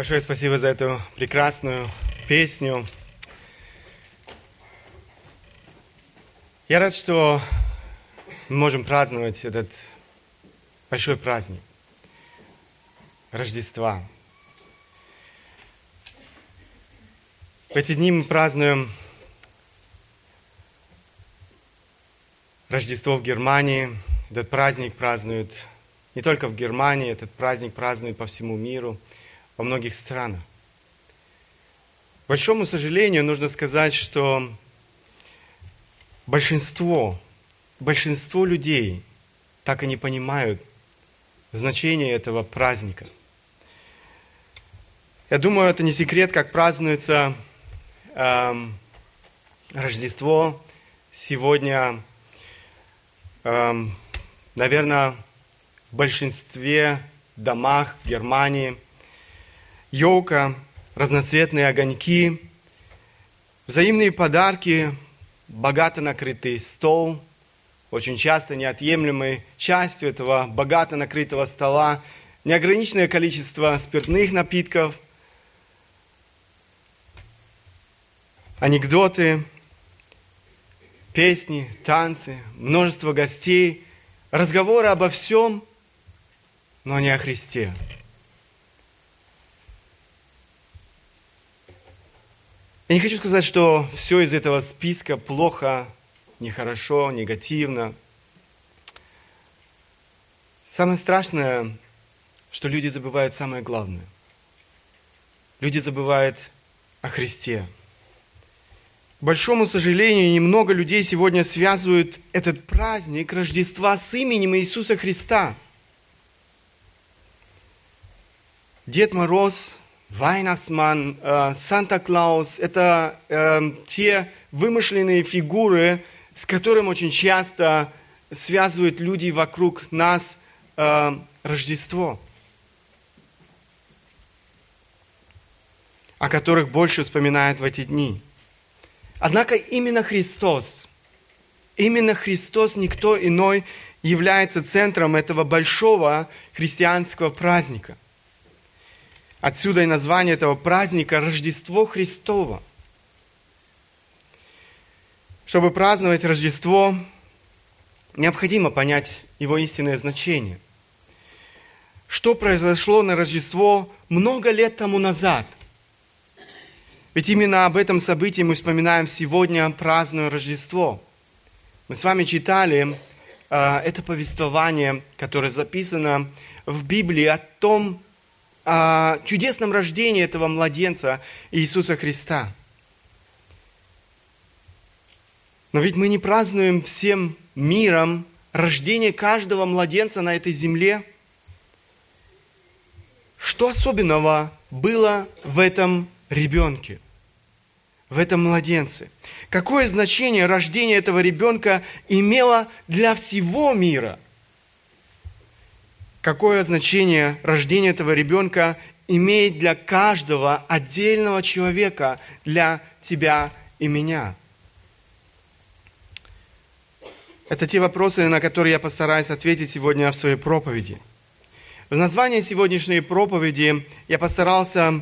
Большое спасибо за эту прекрасную песню. Я рад, что мы можем праздновать этот большой праздник Рождества. В эти дни мы празднуем Рождество в Германии. Этот праздник празднуют не только в Германии, этот праздник празднуют по всему миру, во многих странах. К большому сожалению, нужно сказать, что большинство, большинство людей так и не понимают значение этого праздника. Я думаю, это не секрет, как празднуется эм, Рождество сегодня, эм, наверное, в большинстве домах Германии. Елка, разноцветные огоньки, взаимные подарки, богато накрытый стол. Очень часто неотъемлемой частью этого богато накрытого стола неограниченное количество спиртных напитков, анекдоты, песни, танцы, множество гостей, разговоры обо всем – но не о Христе. Я не хочу сказать, что все из этого списка плохо, нехорошо, негативно. Самое страшное, что люди забывают самое главное. Люди забывают о Христе. К большому сожалению, немного людей сегодня связывают этот праздник Рождества с именем Иисуса Христа – Дед Мороз, Weihnachtsmann, э, Санта-Клаус – это э, те вымышленные фигуры, с которыми очень часто связывают люди вокруг нас э, Рождество, о которых больше вспоминают в эти дни. Однако именно Христос, именно Христос, никто иной, является центром этого большого христианского праздника – Отсюда и название этого праздника Рождество Христово. Чтобы праздновать Рождество, необходимо понять его истинное значение. Что произошло на Рождество много лет тому назад? Ведь именно об этом событии мы вспоминаем сегодня, празднуя Рождество. Мы с вами читали э, это повествование, которое записано в Библии о том, о чудесном рождении этого младенца Иисуса Христа. Но ведь мы не празднуем всем миром рождение каждого младенца на этой земле. Что особенного было в этом ребенке, в этом младенце? Какое значение рождение этого ребенка имело для всего мира – какое значение рождение этого ребенка имеет для каждого отдельного человека, для тебя и меня. Это те вопросы, на которые я постараюсь ответить сегодня в своей проповеди. В названии сегодняшней проповеди я постарался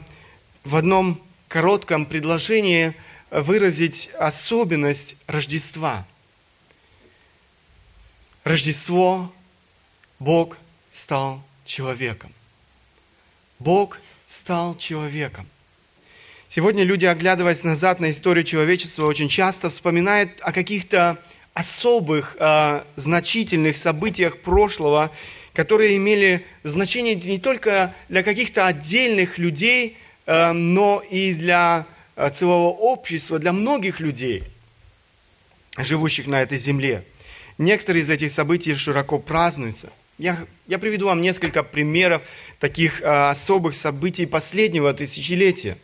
в одном коротком предложении выразить особенность Рождества. Рождество Бог стал человеком. Бог стал человеком. Сегодня люди, оглядываясь назад на историю человечества, очень часто вспоминают о каких-то особых, э, значительных событиях прошлого, которые имели значение не только для каких-то отдельных людей, э, но и для э, целого общества, для многих людей, живущих на этой земле. Некоторые из этих событий широко празднуются – я, я приведу вам несколько примеров таких а, особых событий последнего тысячелетия.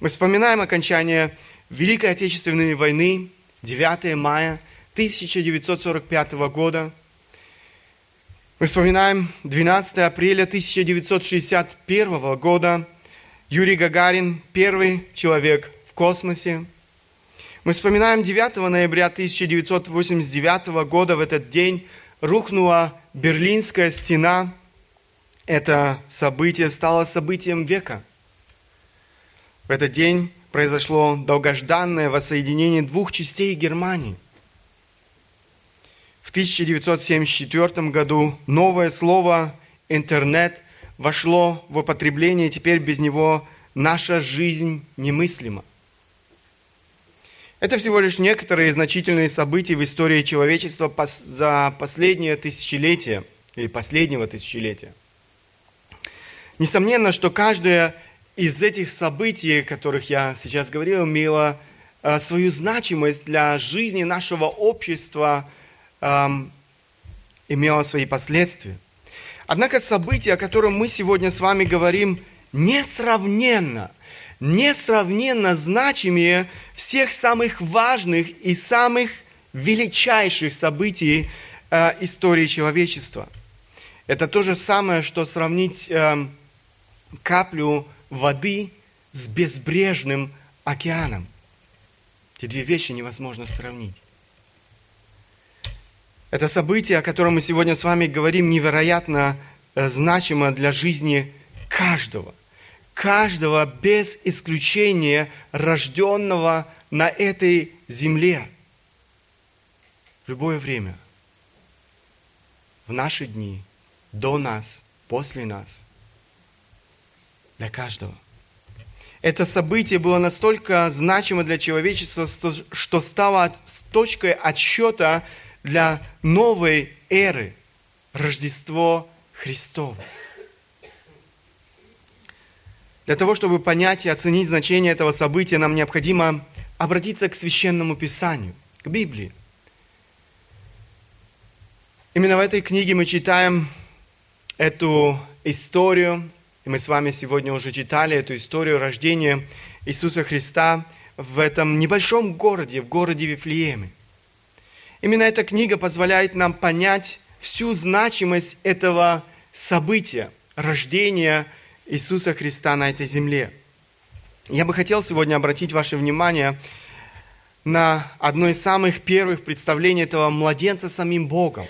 Мы вспоминаем окончание Великой Отечественной войны, 9 мая 1945 года. Мы вспоминаем 12 апреля 1961 года, Юрий Гагарин, первый человек в космосе. Мы вспоминаем 9 ноября 1989 года, в этот день рухнула Берлинская стена, это событие стало событием века. В этот день произошло долгожданное воссоединение двух частей Германии. В 1974 году новое слово «интернет» вошло в употребление, теперь без него наша жизнь немыслима. Это всего лишь некоторые значительные события в истории человечества за последнее тысячелетие или последнего тысячелетия. Несомненно, что каждое из этих событий, о которых я сейчас говорил, имело э, свою значимость для жизни нашего общества, эм, имело свои последствия. Однако события, о которых мы сегодня с вами говорим, несравненно, несравненно значимее всех самых важных и самых величайших событий э, истории человечества. Это то же самое, что сравнить э, каплю воды с безбрежным океаном. Эти две вещи невозможно сравнить. Это событие, о котором мы сегодня с вами говорим, невероятно э, значимо для жизни каждого. Каждого без исключения рожденного на этой земле. В любое время. В наши дни, до нас, после нас. Для каждого. Это событие было настолько значимо для человечества, что стало точкой отсчета для новой эры, Рождество Христово. Для того, чтобы понять и оценить значение этого события, нам необходимо обратиться к священному писанию, к Библии. Именно в этой книге мы читаем эту историю, и мы с вами сегодня уже читали эту историю рождения Иисуса Христа в этом небольшом городе, в городе Вифлееме. Именно эта книга позволяет нам понять всю значимость этого события, рождения Иисуса Христа на этой земле. Я бы хотел сегодня обратить ваше внимание на одно из самых первых представлений этого младенца самим Богом.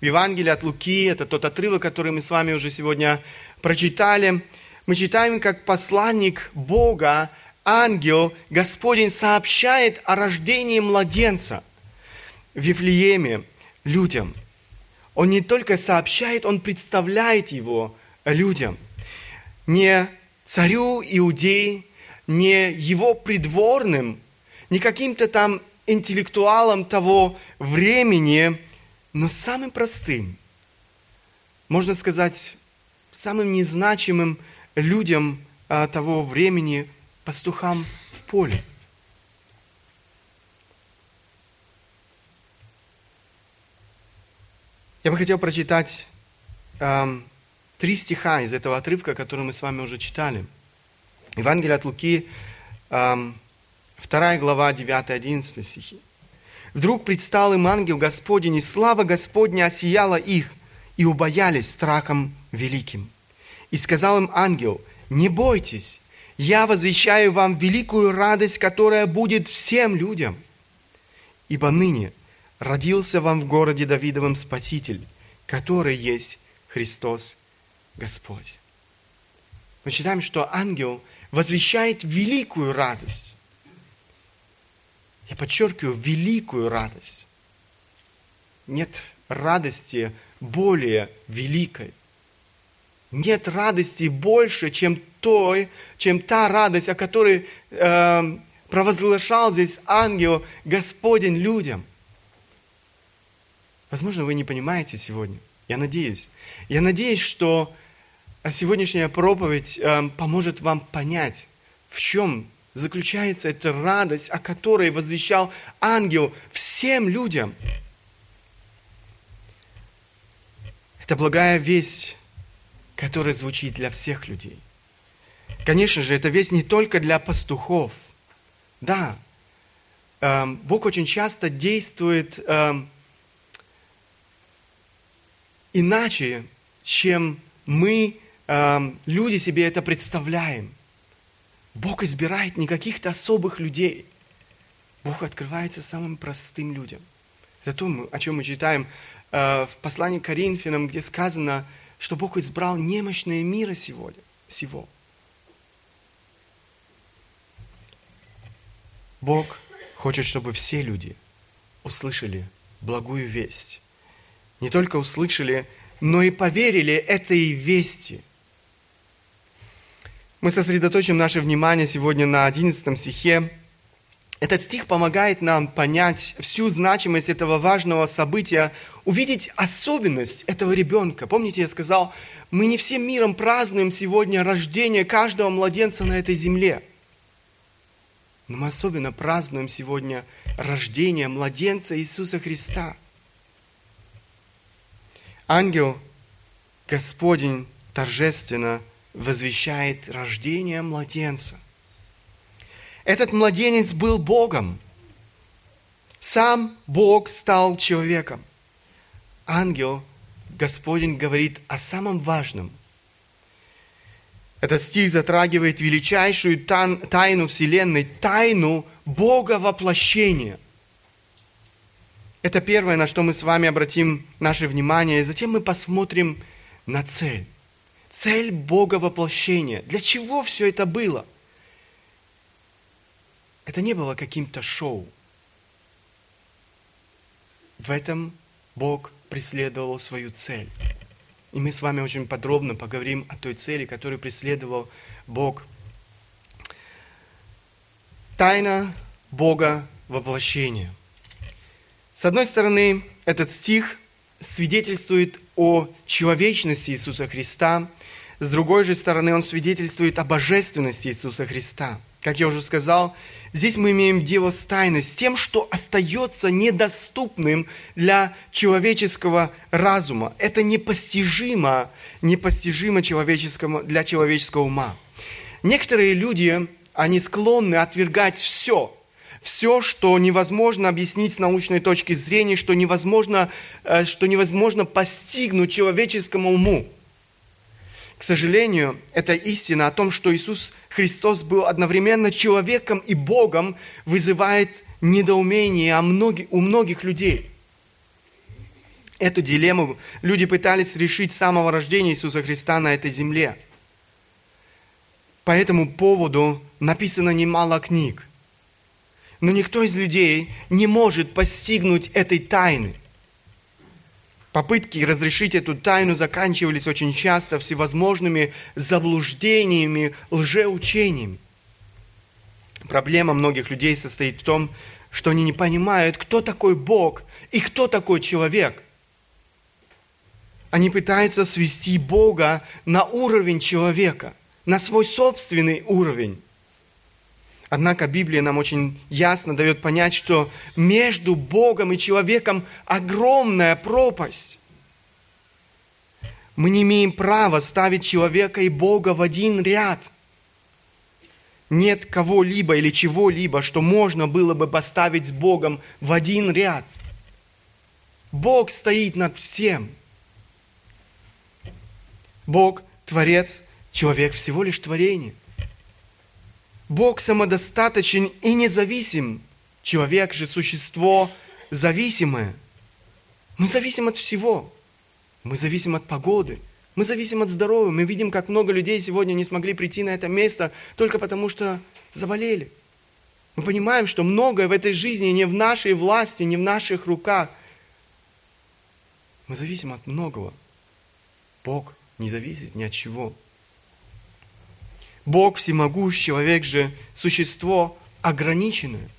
В Евангелии от Луки, это тот отрывок, который мы с вами уже сегодня прочитали, мы читаем, как посланник Бога, ангел, Господень сообщает о рождении младенца в Вифлееме людям. Он не только сообщает, он представляет его людям. Не царю Иудеи, не его придворным, не каким-то там интеллектуалам того времени, но самым простым, можно сказать, самым незначимым людям а, того времени, пастухам в поле. Я бы хотел прочитать три стиха из этого отрывка, который мы с вами уже читали. Евангелие от Луки, эм, 2 глава, 9-11 стихи. «Вдруг предстал им ангел Господень, и слава Господня осияла их, и убоялись страхом великим. И сказал им ангел, не бойтесь, я возвещаю вам великую радость, которая будет всем людям. Ибо ныне родился вам в городе Давидовом Спаситель, который есть Христос Господь. Мы считаем, что ангел возвещает великую радость. Я подчеркиваю, великую радость. Нет радости более великой. Нет радости больше, чем той, чем та радость, о которой э, провозглашал здесь ангел Господень людям – Возможно, вы не понимаете сегодня. Я надеюсь. Я надеюсь, что сегодняшняя проповедь э, поможет вам понять, в чем заключается эта радость, о которой возвещал ангел всем людям. Это благая весть, которая звучит для всех людей. Конечно же, это весть не только для пастухов. Да, э, Бог очень часто действует э, иначе, чем мы, э, люди, себе это представляем. Бог избирает не каких-то особых людей. Бог открывается самым простым людям. Это то, о чем мы читаем э, в послании к Коринфянам, где сказано, что Бог избрал немощное мира сегодня, всего. Бог хочет, чтобы все люди услышали благую весть. Не только услышали, но и поверили этой вести. Мы сосредоточим наше внимание сегодня на 11 стихе. Этот стих помогает нам понять всю значимость этого важного события, увидеть особенность этого ребенка. Помните, я сказал, мы не всем миром празднуем сегодня рождение каждого младенца на этой земле. Но мы особенно празднуем сегодня рождение младенца Иисуса Христа. Ангел Господень торжественно возвещает рождение младенца. Этот младенец был Богом. Сам Бог стал человеком. Ангел Господень говорит о самом важном. Этот стих затрагивает величайшую тайну Вселенной, тайну Бога воплощения. Это первое, на что мы с вами обратим наше внимание, и затем мы посмотрим на цель. Цель Бога воплощения. Для чего все это было? Это не было каким-то шоу. В этом Бог преследовал свою цель. И мы с вами очень подробно поговорим о той цели, которую преследовал Бог. Тайна Бога воплощения. С одной стороны, этот стих свидетельствует о человечности Иисуса Христа, с другой же стороны, он свидетельствует о божественности Иисуса Христа. Как я уже сказал, здесь мы имеем дело с тайной, с тем, что остается недоступным для человеческого разума. Это непостижимо, непостижимо человеческому, для человеческого ума. Некоторые люди, они склонны отвергать все, все, что невозможно объяснить с научной точки зрения, что невозможно, э, что невозможно постигнуть человеческому уму. К сожалению, эта истина о том, что Иисус Христос был одновременно человеком и Богом, вызывает недоумение у многих людей. Эту дилемму люди пытались решить с самого рождения Иисуса Христа на этой земле. По этому поводу написано немало книг. Но никто из людей не может постигнуть этой тайны – Попытки разрешить эту тайну заканчивались очень часто всевозможными заблуждениями, лжеучениями. Проблема многих людей состоит в том, что они не понимают, кто такой Бог и кто такой человек. Они пытаются свести Бога на уровень человека, на свой собственный уровень. Однако Библия нам очень ясно дает понять, что между Богом и человеком огромная пропасть. Мы не имеем права ставить человека и Бога в один ряд. Нет кого-либо или чего-либо, что можно было бы поставить с Богом в один ряд. Бог стоит над всем. Бог – Творец, человек всего лишь творение – Бог самодостаточен и независим. Человек же существо зависимое. Мы зависим от всего. Мы зависим от погоды. Мы зависим от здоровья. Мы видим, как много людей сегодня не смогли прийти на это место только потому, что заболели. Мы понимаем, что многое в этой жизни не в нашей власти, не в наших руках. Мы зависим от многого. Бог не зависит ни от чего. Бог всемогущ, человек же существо ограниченное.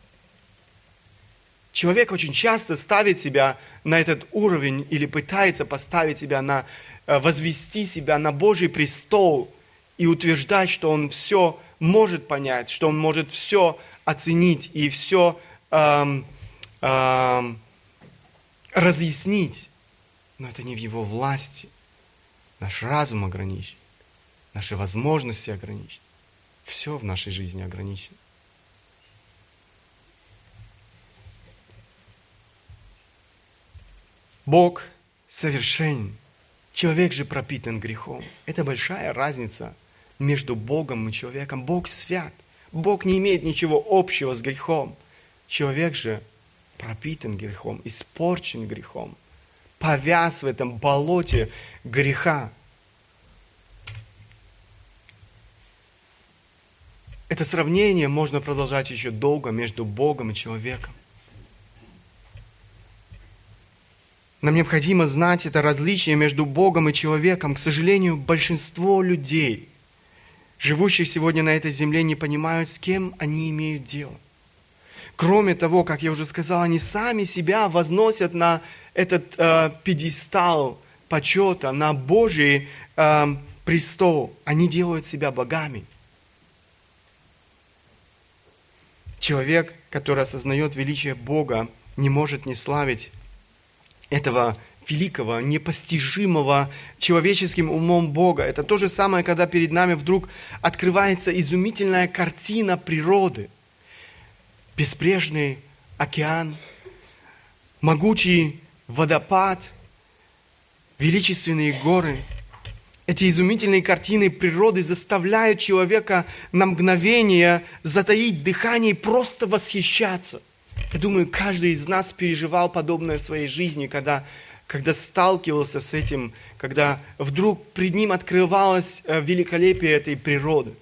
Человек очень часто ставит себя на этот уровень или пытается поставить себя на, э, возвести себя на Божий престол и утверждать, что он все может понять, что он может все оценить и все эм, эм, разъяснить. Но это не в его власти. Наш разум ограничен. Наши возможности ограничены. Все в нашей жизни ограничено. Бог совершенен. Человек же пропитан грехом. Это большая разница между Богом и человеком. Бог свят. Бог не имеет ничего общего с грехом. Человек же пропитан грехом, испорчен грехом, повяз в этом болоте греха. Это сравнение можно продолжать еще долго между Богом и человеком. Нам необходимо знать это различие между Богом и человеком. К сожалению, большинство людей, живущих сегодня на этой земле, не понимают, с кем они имеют дело. Кроме того, как я уже сказал, они сами себя возносят на этот э, пьедестал почета, на Божий э, престол. Они делают себя богами. Человек, который осознает величие Бога, не может не славить этого великого, непостижимого человеческим умом Бога. Это то же самое, когда перед нами вдруг открывается изумительная картина природы. Беспрежный океан, могучий водопад, величественные горы. Эти изумительные картины природы заставляют человека на мгновение затаить дыхание и просто восхищаться. Я думаю, каждый из нас переживал подобное в своей жизни, когда, когда сталкивался с этим, когда вдруг пред ним открывалось э, великолепие этой природы.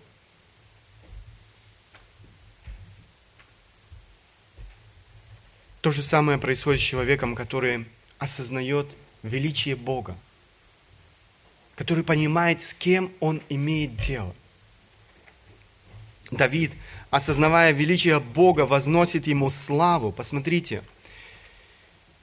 То же самое происходит с человеком, который осознает величие Бога, который понимает, с кем он имеет дело. Давид осознавая величие Бога, возносит Ему славу. Посмотрите,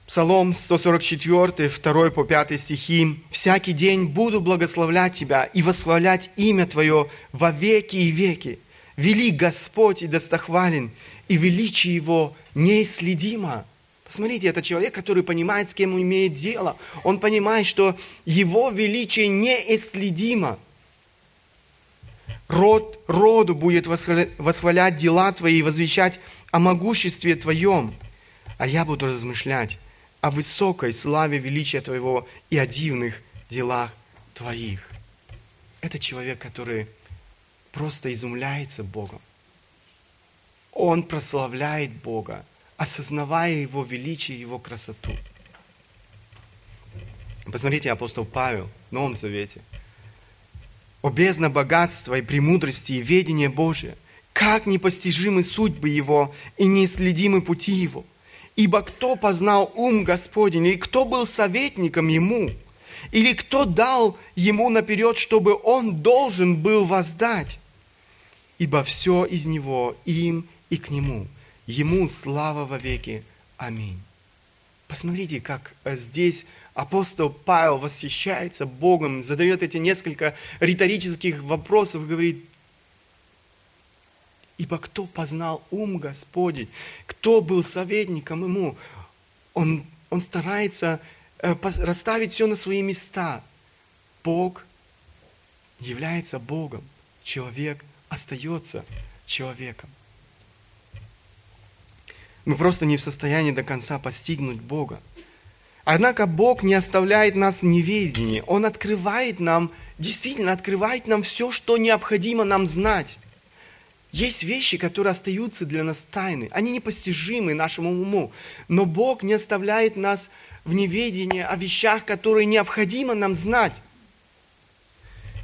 Псалом 144, 2 по 5 стихи. «Всякий день буду благословлять Тебя и восхвалять имя Твое во веки и веки. Велик Господь и достохвален, и величие Его неисследимо». Посмотрите, это человек, который понимает, с кем он имеет дело. Он понимает, что Его величие неисследимо – Род роду будет восхвалять дела Твои и возвещать о могуществе Твоем. А я буду размышлять о высокой славе величия Твоего и о дивных делах Твоих. Это человек, который просто изумляется Богом. Он прославляет Бога, осознавая Его величие, Его красоту. Посмотрите, апостол Павел в Новом Завете – о бездна богатства и премудрости и ведения Божия, как непостижимы судьбы Его и неисследимы пути Его. Ибо кто познал ум Господень, или кто был советником Ему, или кто дал Ему наперед, чтобы Он должен был воздать? Ибо все из Него, им и к Нему. Ему слава во веки. Аминь. Посмотрите, как э, здесь апостол Павел восхищается Богом, задает эти несколько риторических вопросов и говорит, ибо кто познал ум Господень, кто был советником ему, он, он старается э, расставить все на свои места. Бог является Богом, человек остается человеком. Мы просто не в состоянии до конца постигнуть Бога. Однако Бог не оставляет нас в неведении. Он открывает нам, действительно открывает нам все, что необходимо нам знать. Есть вещи, которые остаются для нас тайны. Они непостижимы нашему уму. Но Бог не оставляет нас в неведении о вещах, которые необходимо нам знать.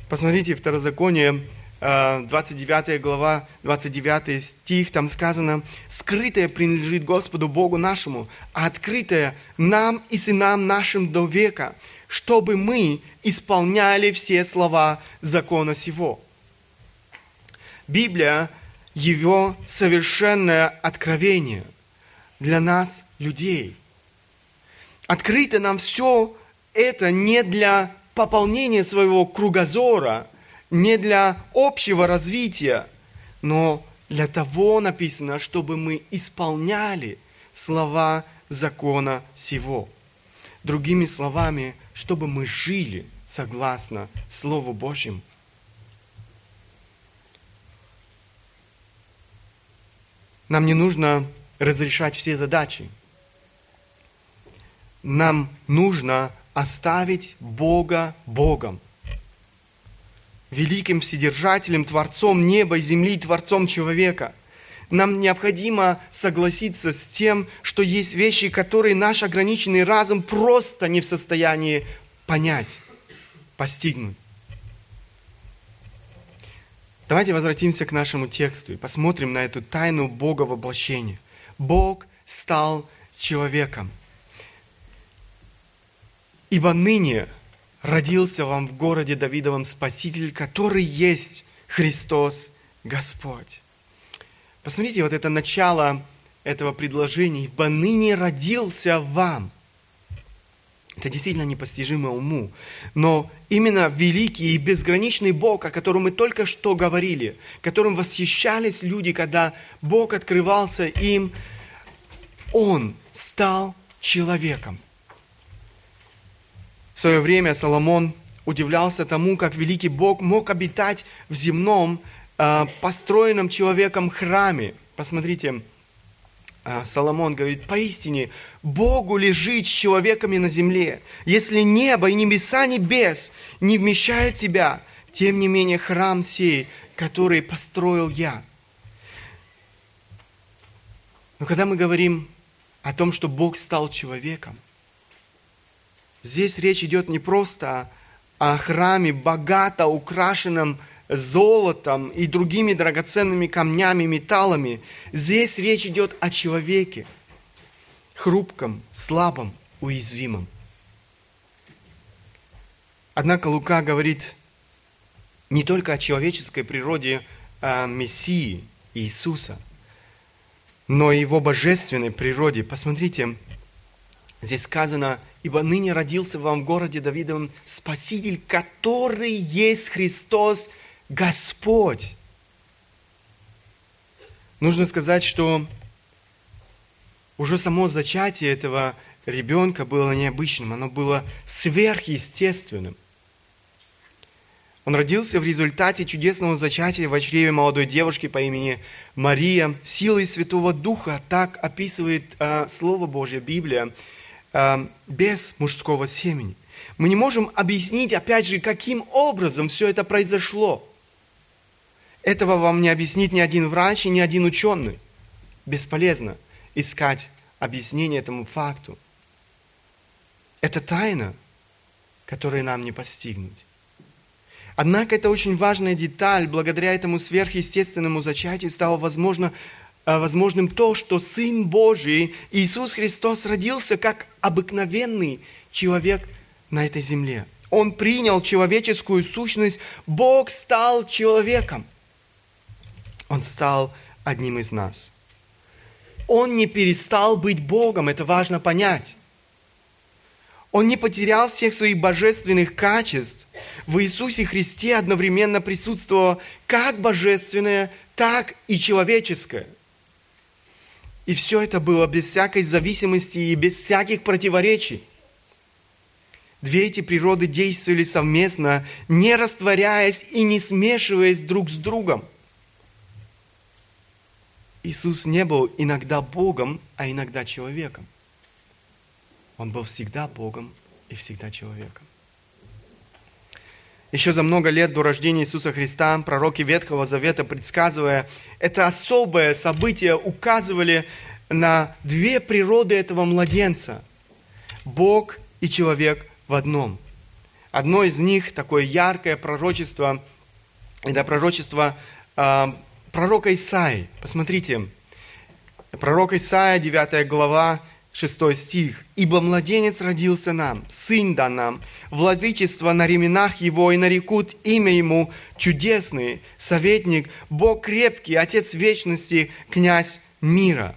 Посмотрите, Второзаконие 29 э, глава, 29 стих, там сказано, «Скрытое принадлежит Господу Богу нашему, а открытое нам и сынам нашим до века, чтобы мы исполняли все слова закона сего». Библия – его совершенное откровение для нас, людей. Открыто нам все это не для пополнения своего кругозора – не для общего развития, но для того написано, чтобы мы исполняли слова закона сего. Другими словами, чтобы мы жили согласно Слову Божьему. Нам не нужно разрешать все задачи. Нам нужно оставить Бога Богом – великим вседержателем, Творцом неба и земли, Творцом человека. Нам необходимо согласиться с тем, что есть вещи, которые наш ограниченный разум просто не в состоянии понять, постигнуть. Давайте возвратимся к нашему тексту и посмотрим на эту тайну Бога воплощения. Бог стал человеком. Ибо ныне родился вам в городе Давидовом Спаситель, который есть Христос Господь. Посмотрите, вот это начало этого предложения. Ибо ныне родился вам. Это действительно непостижимо уму. Но именно великий и безграничный Бог, о котором мы только что говорили, которым восхищались люди, когда Бог открывался им, Он стал человеком. В свое время Соломон удивлялся тому, как великий Бог мог обитать в земном, э, построенном человеком храме. Посмотрите, э, Соломон говорит, поистине, Богу лежит с человеками на земле. Если небо и небеса небес не вмещают тебя, тем не менее храм сей, который построил я. Но когда мы говорим о том, что Бог стал человеком, здесь речь идет не просто о храме, богато украшенном золотом и другими драгоценными камнями, металлами. Здесь речь идет о человеке, хрупком, слабом, уязвимом. Однако Лука говорит не только о человеческой природе а Мессии Иисуса, но и его божественной природе. Посмотрите, здесь сказано – ибо ныне родился вам в городе Давидовом Спаситель, который есть Христос Господь. Нужно сказать, что уже само зачатие этого ребенка было необычным, оно было сверхъестественным. Он родился в результате чудесного зачатия в чреве молодой девушки по имени Мария. Силой Святого Духа так описывает э, Слово Божье, Библия. Э, без мужского семени. Мы не можем объяснить, опять же, каким образом все это произошло. Этого вам не объяснит ни один врач и ни один ученый. Бесполезно искать объяснение этому факту. Это тайна, которую нам не постигнуть. Однако это очень важная деталь. Благодаря этому сверхъестественному зачатию стало возможно возможным то, что Сын Божий, Иисус Христос, родился как обыкновенный человек на этой земле. Он принял человеческую сущность, Бог стал человеком. Он стал одним из нас. Он не перестал быть Богом, это важно понять. Он не потерял всех своих божественных качеств. В Иисусе Христе одновременно присутствовало как божественное, так и человеческое – и все это было без всякой зависимости и без всяких противоречий. Две эти природы действовали совместно, не растворяясь и не смешиваясь друг с другом. Иисус не был иногда Богом, а иногда человеком. Он был всегда Богом и всегда человеком. Еще за много лет до рождения Иисуса Христа пророки Ветхого Завета, предсказывая это особое событие, указывали на две природы этого младенца. Бог и человек в одном. Одно из них, такое яркое пророчество, это пророчество э, пророка Исаи. Посмотрите, пророк Исаия, 9 глава, 6 стих. «Ибо младенец родился нам, сын дан нам, владычество на ременах его, и нарекут имя ему чудесный, советник, Бог крепкий, Отец вечности, князь мира».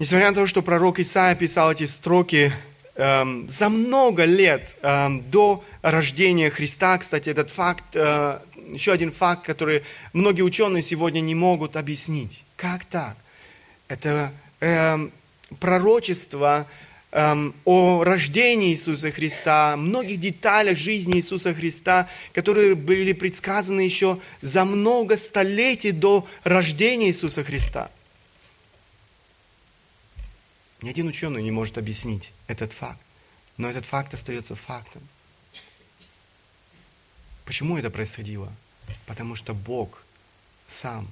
Несмотря на то, что пророк Исаия писал эти строки эм, за много лет эм, до рождения Христа, кстати, этот факт, э, еще один факт, который многие ученые сегодня не могут объяснить. Как так? Это Эм, пророчества эм, о рождении Иисуса Христа, многих деталях жизни Иисуса Христа, которые были предсказаны еще за много столетий до рождения Иисуса Христа. Ни один ученый не может объяснить этот факт, но этот факт остается фактом. Почему это происходило? Потому что Бог сам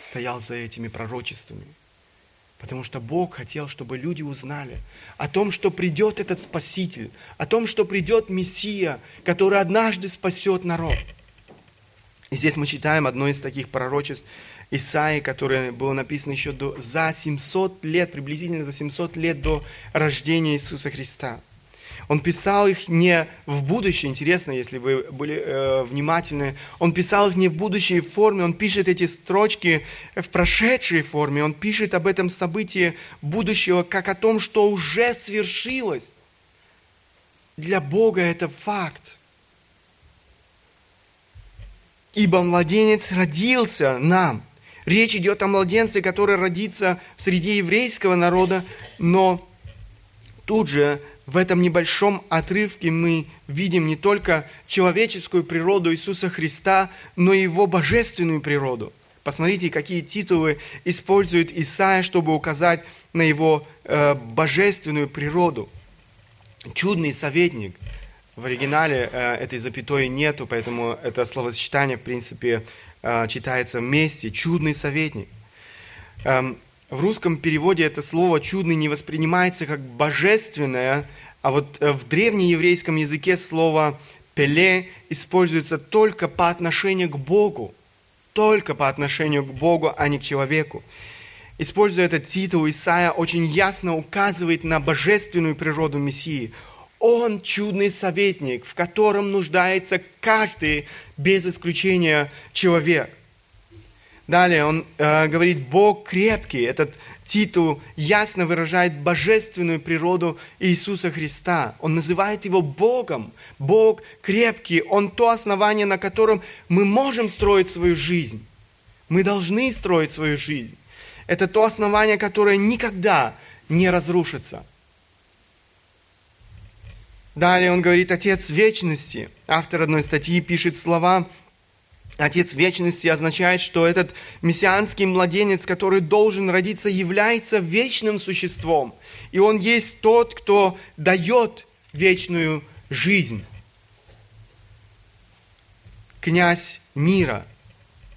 стоял за этими пророчествами. Потому что Бог хотел, чтобы люди узнали о том, что придет этот Спаситель, о том, что придет Мессия, который однажды спасет народ. И здесь мы читаем одно из таких пророчеств Исаии, которое было написано еще до, за 700 лет, приблизительно за 700 лет до рождения Иисуса Христа. Он писал их не в будущее, интересно, если вы были э, внимательны, он писал их не в будущей форме, он пишет эти строчки в прошедшей форме, он пишет об этом событии будущего, как о том, что уже свершилось. Для Бога это факт. Ибо младенец родился нам. Речь идет о младенце, который родится среди еврейского народа, но тут же в этом небольшом отрывке мы видим не только человеческую природу Иисуса Христа, но и Его божественную природу. Посмотрите, какие титулы использует Исаия, чтобы указать на Его э, божественную природу. Чудный советник. В оригинале э, этой запятой нету, поэтому это словосочетание, в принципе, э, читается вместе. Чудный советник. Эм, в русском переводе это слово «чудный» не воспринимается как божественное, а вот э, в древнееврейском языке слово «пеле» используется только по отношению к Богу. Только по отношению к Богу, а не к человеку. Используя этот титул, Исаия очень ясно указывает на божественную природу Мессии. Он чудный советник, в котором нуждается каждый, без исключения, человек. Далее он э, говорит, Бог крепкий. Этот титул ясно выражает божественную природу Иисуса Христа. Он называет его Богом. Бог крепкий. Он то основание, на котором мы можем строить свою жизнь. Мы должны строить свою жизнь. Это то основание, которое никогда не разрушится. Далее он говорит, Отец вечности. Автор одной статьи пишет слова, Отец вечности означает, что этот мессианский младенец, который должен родиться, является вечным существом. И он есть тот, кто дает вечную жизнь. Князь мира.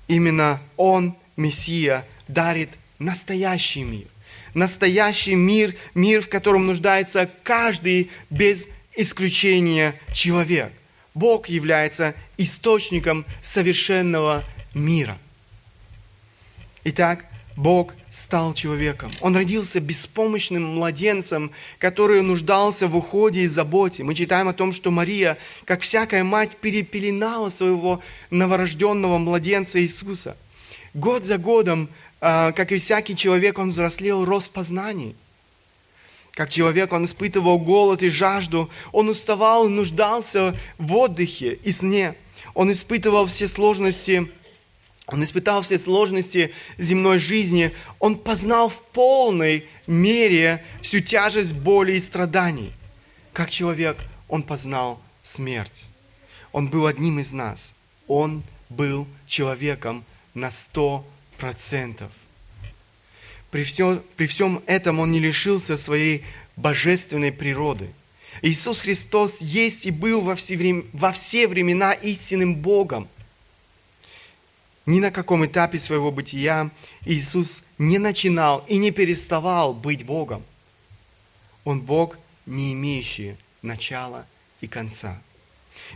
Именно он, Мессия, дарит настоящий мир. Настоящий мир, мир, в котором нуждается каждый без исключения человек. Бог является источником совершенного мира. Итак, Бог стал человеком. Он родился беспомощным младенцем, который нуждался в уходе и заботе. Мы читаем о том, что Мария, как всякая мать, перепеленала своего новорожденного младенца Иисуса. Год за годом, а, как и всякий человек, он взрослел, рос познаний. Как человек, он испытывал голод и жажду, он уставал нуждался в отдыхе и сне. Он испытывал все сложности, он испытал все сложности земной жизни, он познал в полной мере всю тяжесть боли и страданий. Как человек, он познал смерть. Он был одним из нас. Он был человеком на сто процентов. При, все, при всем этом он не лишился своей божественной природы. Иисус Христос есть и был во все, времена, во все времена истинным Богом. Ни на каком этапе своего бытия Иисус не начинал и не переставал быть Богом. Он Бог, не имеющий начала и конца.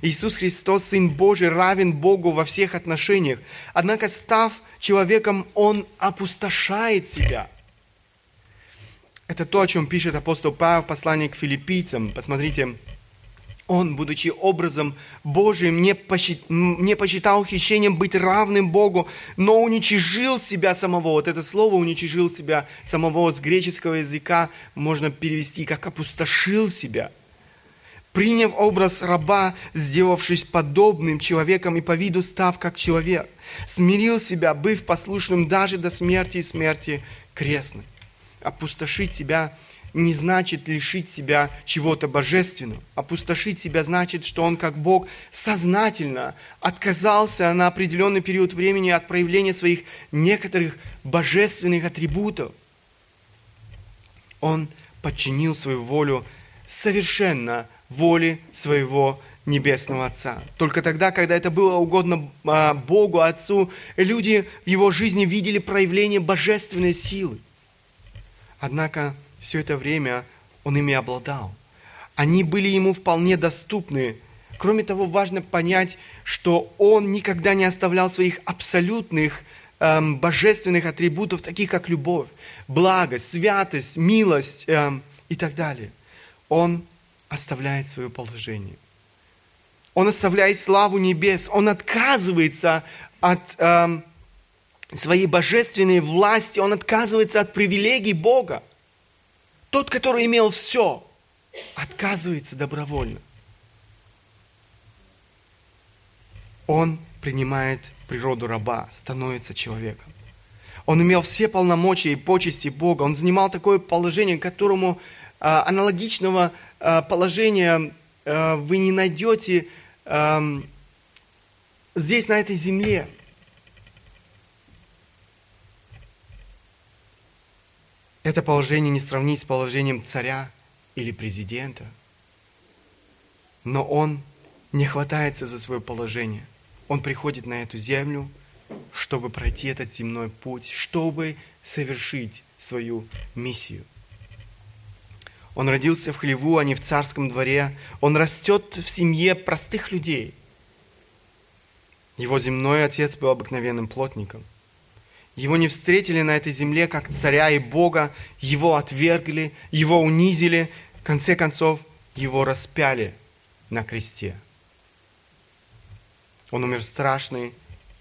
Иисус Христос, Сын Божий, равен Богу во всех отношениях. Однако, став человеком, Он опустошает себя. Это то, о чем пишет апостол Павел в послании к филиппийцам. Посмотрите, он, будучи образом Божиим, не, посчит, не посчитал хищением быть равным Богу, но уничижил себя самого. Вот это слово «уничижил себя самого» с греческого языка можно перевести как «опустошил себя» приняв образ раба, сделавшись подобным человеком и по виду став как человек, смирил себя, быв послушным даже до смерти и смерти крестной. Опустошить себя не значит лишить себя чего-то божественного. Опустошить себя значит, что он как Бог сознательно отказался на определенный период времени от проявления своих некоторых божественных атрибутов. Он подчинил свою волю совершенно воли своего Небесного Отца. Только тогда, когда это было угодно а, Богу, Отцу, люди в его жизни видели проявление божественной силы. Однако все это время он ими обладал. Они были ему вполне доступны. Кроме того, важно понять, что он никогда не оставлял своих абсолютных эм, божественных атрибутов, таких как любовь, благость, святость, милость эм, и так далее. Он оставляет свое положение. Он оставляет славу небес. Он отказывается от эм, своей божественной власти. Он отказывается от привилегий Бога. Тот, который имел все, отказывается добровольно. Он принимает природу раба, становится человеком. Он имел все полномочия и почести Бога. Он занимал такое положение, которому а, аналогичного а, положения а, вы не найдете а, здесь, на этой земле. Это положение не сравнить с положением царя или президента. Но он не хватается за свое положение. Он приходит на эту землю, чтобы пройти этот земной путь, чтобы совершить свою миссию. Он родился в хлеву, а не в царском дворе. Он растет в семье простых людей. Его земной отец был обыкновенным плотником. Его не встретили на этой земле как царя и Бога, его отвергли, его унизили, в конце концов, его распяли на кресте. Он умер страшной,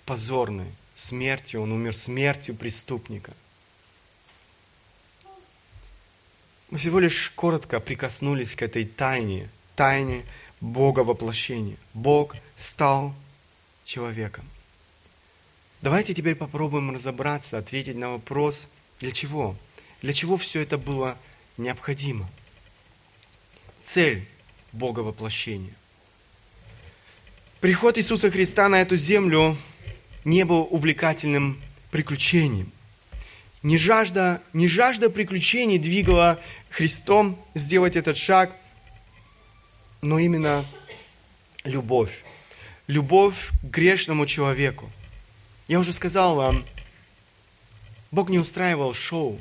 позорной смертью, он умер смертью преступника. Мы всего лишь коротко прикоснулись к этой тайне, тайне Бога воплощения. Бог стал человеком. Давайте теперь попробуем разобраться, ответить на вопрос, для чего? Для чего все это было необходимо? Цель Бога воплощения. Приход Иисуса Христа на эту землю не был увлекательным приключением. Не жажда, не жажда приключений двигала Христом сделать этот шаг, но именно любовь. Любовь к грешному человеку. Я уже сказал вам, Бог не устраивал шоу.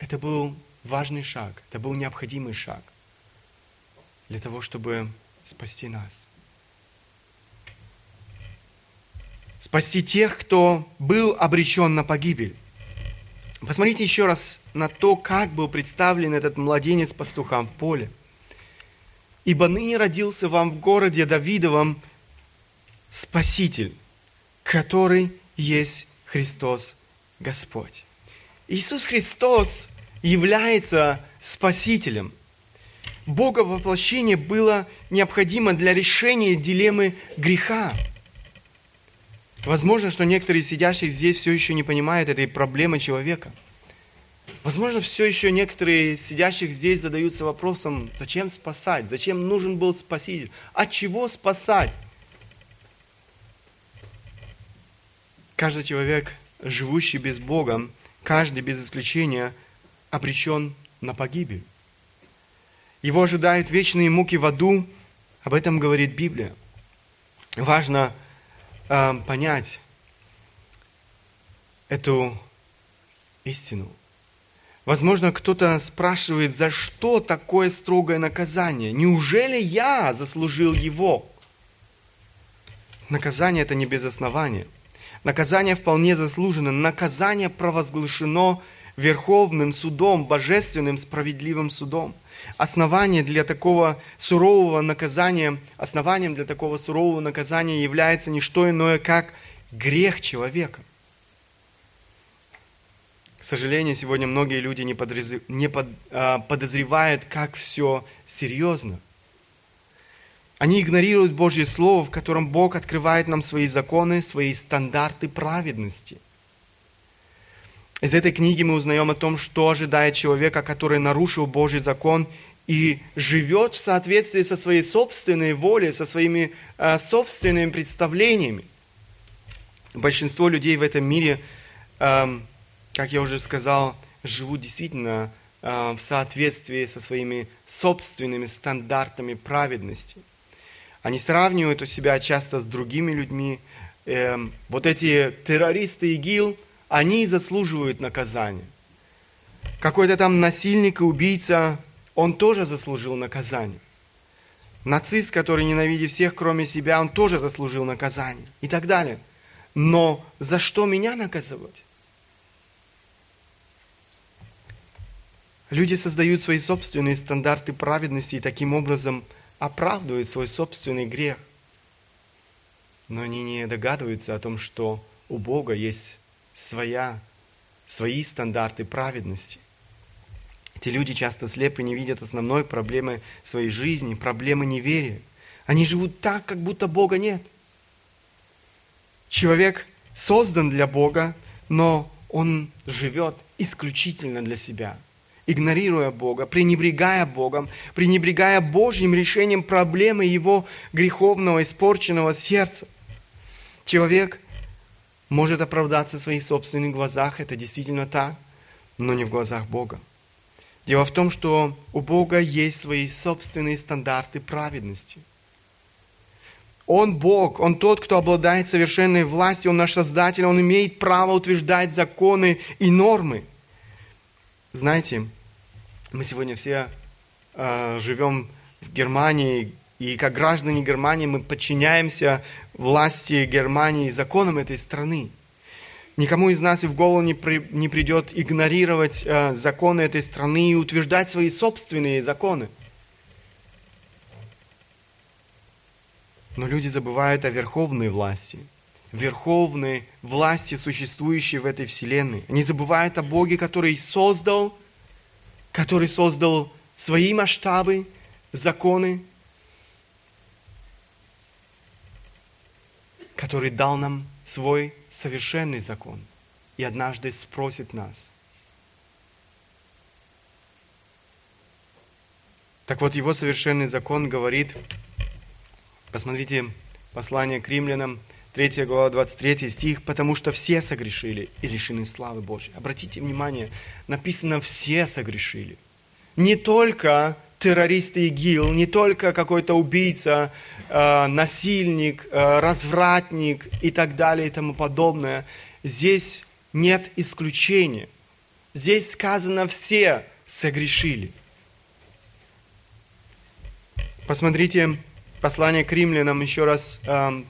Это был важный шаг, это был необходимый шаг для того, чтобы спасти нас. Спасти тех, кто был обречен на погибель. Посмотрите еще раз на то, как был представлен этот младенец пастухам в поле. «Ибо ныне родился вам в городе Давидовом Спаситель, который есть Христос Господь». Иисус Христос является Спасителем – Бога воплощение было необходимо для решения дилеммы греха. Возможно, что некоторые сидящих здесь все еще не понимают этой проблемы человека. Возможно, все еще некоторые сидящих здесь задаются вопросом, зачем спасать, зачем нужен был Спаситель, от чего спасать. Каждый человек, живущий без Бога, каждый без исключения, обречен на погибель. Его ожидают вечные муки в аду. Об этом говорит Библия. Важно э, понять эту истину. Возможно, кто-то спрашивает, за что такое строгое наказание? Неужели я заслужил его? Наказание это не без основания. Наказание вполне заслужено. Наказание провозглашено Верховным судом, божественным справедливым судом – основание для такого сурового наказания, основанием для такого сурового наказания является не что иное, как грех человека. К сожалению, сегодня многие люди не, подрез... не под... а, подозревают, как все серьезно. Они игнорируют Божье Слово, в котором Бог открывает нам свои законы, свои стандарты праведности – из этой книги мы узнаем о том, что ожидает человека, который нарушил Божий закон и живет в соответствии со своей собственной волей, со своими э, собственными представлениями. Большинство людей в этом мире, э, как я уже сказал, живут действительно э, в соответствии со своими собственными стандартами праведности. Они сравнивают у себя часто с другими людьми. Э, вот эти террористы ИГИЛ – они заслуживают наказания. Какой-то там насильник и убийца, он тоже заслужил наказание. Нацист, который ненавидит всех, кроме себя, он тоже заслужил наказание. И так далее. Но за что меня наказывать? Люди создают свои собственные стандарты праведности и таким образом оправдывают свой собственный грех. Но они не догадываются о том, что у Бога есть своя, свои стандарты праведности. Эти люди часто слепы, не видят основной проблемы своей жизни, проблемы неверия. Они живут так, как будто Бога нет. Человек создан для Бога, но он живет исключительно для себя – игнорируя Бога, пренебрегая Богом, пренебрегая Божьим решением проблемы его греховного, испорченного сердца. Человек может оправдаться в своих собственных глазах, это действительно так, но не в глазах Бога. Дело в том, что у Бога есть свои собственные стандарты праведности. Он Бог, Он тот, кто обладает совершенной властью, Он наш Создатель, Он имеет право утверждать законы и нормы. Знаете, мы сегодня все э, живем в Германии, и как граждане Германии мы подчиняемся власти Германии законам этой страны. Никому из нас и в голову не, при, не придет игнорировать э, законы этой страны и утверждать свои собственные законы. Но люди забывают о верховной власти, верховной власти, существующей в этой вселенной. Они забывают о Боге, который создал который создал свои масштабы, законы, который дал нам свой совершенный закон и однажды спросит нас. Так вот, его совершенный закон говорит, посмотрите, послание к римлянам, 3 глава, 23 стих, потому что все согрешили и лишены славы Божьей. Обратите внимание, написано «все согрешили». Не только террористы ИГИЛ, не только какой-то убийца, э, насильник, э, развратник и так далее и тому подобное. Здесь нет исключения. Здесь сказано «все согрешили». Посмотрите послание к римлянам еще раз, э,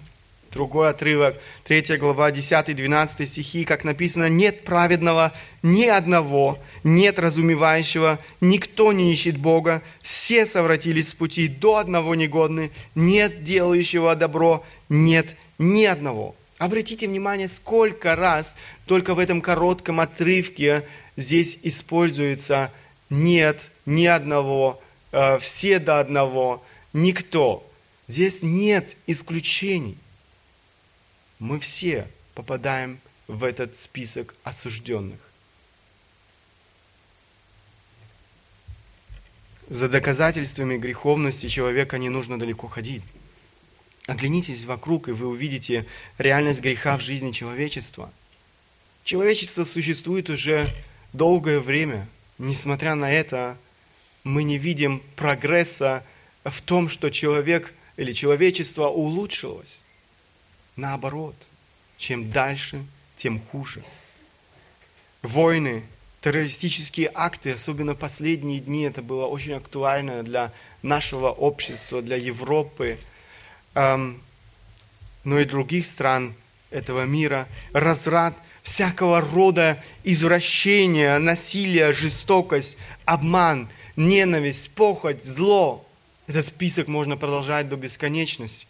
Другой отрывок, 3 глава, 10-12 стихи, как написано, «Нет праведного ни одного, нет разумевающего, никто не ищет Бога, все совратились с пути, до одного негодны, нет делающего добро, нет ни одного». Обратите внимание, сколько раз только в этом коротком отрывке здесь используется «нет ни одного», э, «все до одного», «никто». Здесь нет исключений мы все попадаем в этот список осужденных. За доказательствами греховности человека не нужно далеко ходить. Оглянитесь вокруг, и вы увидите реальность греха в жизни человечества. Человечество существует уже долгое время. Несмотря на это, мы не видим прогресса в том, что человек или человечество улучшилось. Наоборот, чем дальше, тем хуже. Войны, террористические акты, особенно последние дни, это было очень актуально для нашего общества, для Европы, эм, но и других стран этого мира. Разрад всякого рода извращения, насилия, жестокость, обман, ненависть, похоть, зло. Этот список можно продолжать до бесконечности.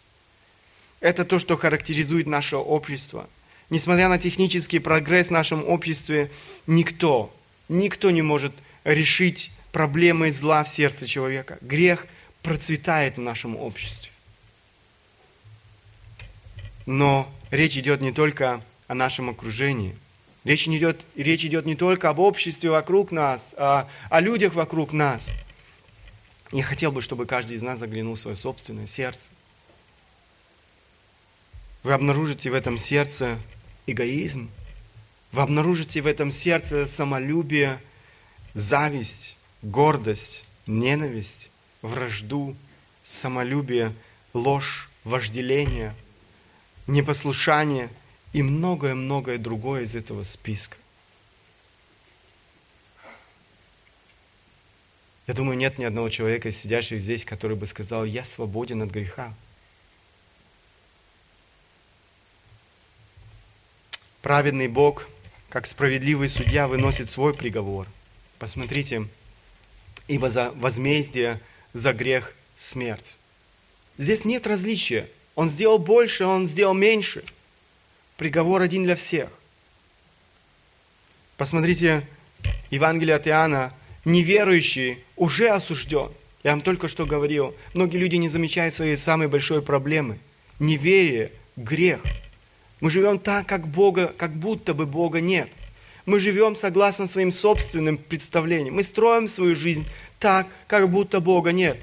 Это то, что характеризует наше общество. Несмотря на технический прогресс в нашем обществе, никто, никто не может решить проблемы зла в сердце человека. Грех процветает в нашем обществе. Но речь идет не только о нашем окружении. Речь идет, речь идет не только об обществе вокруг нас, а о людях вокруг нас. Я хотел бы, чтобы каждый из нас заглянул в свое собственное сердце. Вы обнаружите в этом сердце эгоизм. Вы обнаружите в этом сердце самолюбие, зависть, гордость, ненависть, вражду, самолюбие, ложь, вожделение, непослушание и многое-многое другое из этого списка. Я думаю, нет ни одного человека, сидящих здесь, который бы сказал, я свободен от греха. Праведный Бог, как справедливый судья, выносит свой приговор. Посмотрите, ибо за возмездие за грех смерть. Здесь нет различия. Он сделал больше, он сделал меньше. Приговор один для всех. Посмотрите, Евангелие от Иоанна, неверующий уже осужден. Я вам только что говорил, многие люди не замечают своей самой большой проблемы. Неверие, грех. Мы живем так, как Бога, как будто бы Бога нет. Мы живем согласно своим собственным представлениям. Мы строим свою жизнь так, как будто Бога нет.